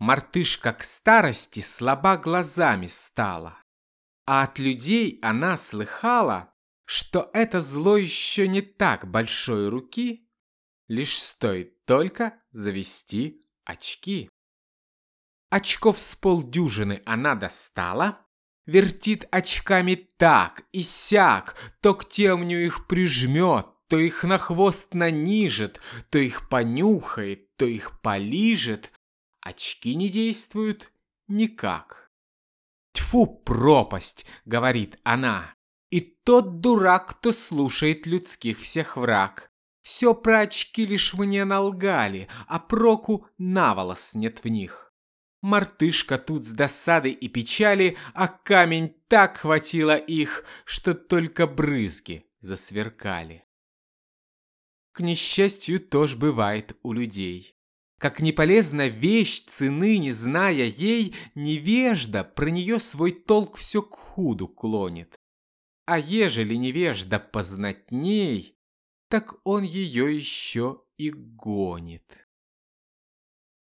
Мартышка к старости слаба глазами стала, а от людей она слыхала, что это зло еще не так большой руки, лишь стоит только завести очки. Очков с полдюжины она достала, вертит очками так и сяк, то к темню их прижмет, то их на хвост нанижет, то их понюхает, то их полижет. Очки не действуют никак. «Тьфу, пропасть!» — говорит она. «И тот дурак, кто слушает людских всех враг. Все про очки лишь мне налгали, а проку наволос нет в них». Мартышка тут с досадой и печали, а камень так хватило их, что только брызги засверкали. К несчастью, тоже бывает у людей. Как не полезна вещь, цены не зная ей, невежда про нее свой толк все к худу клонит. А ежели невежда познатней, так он ее еще и гонит.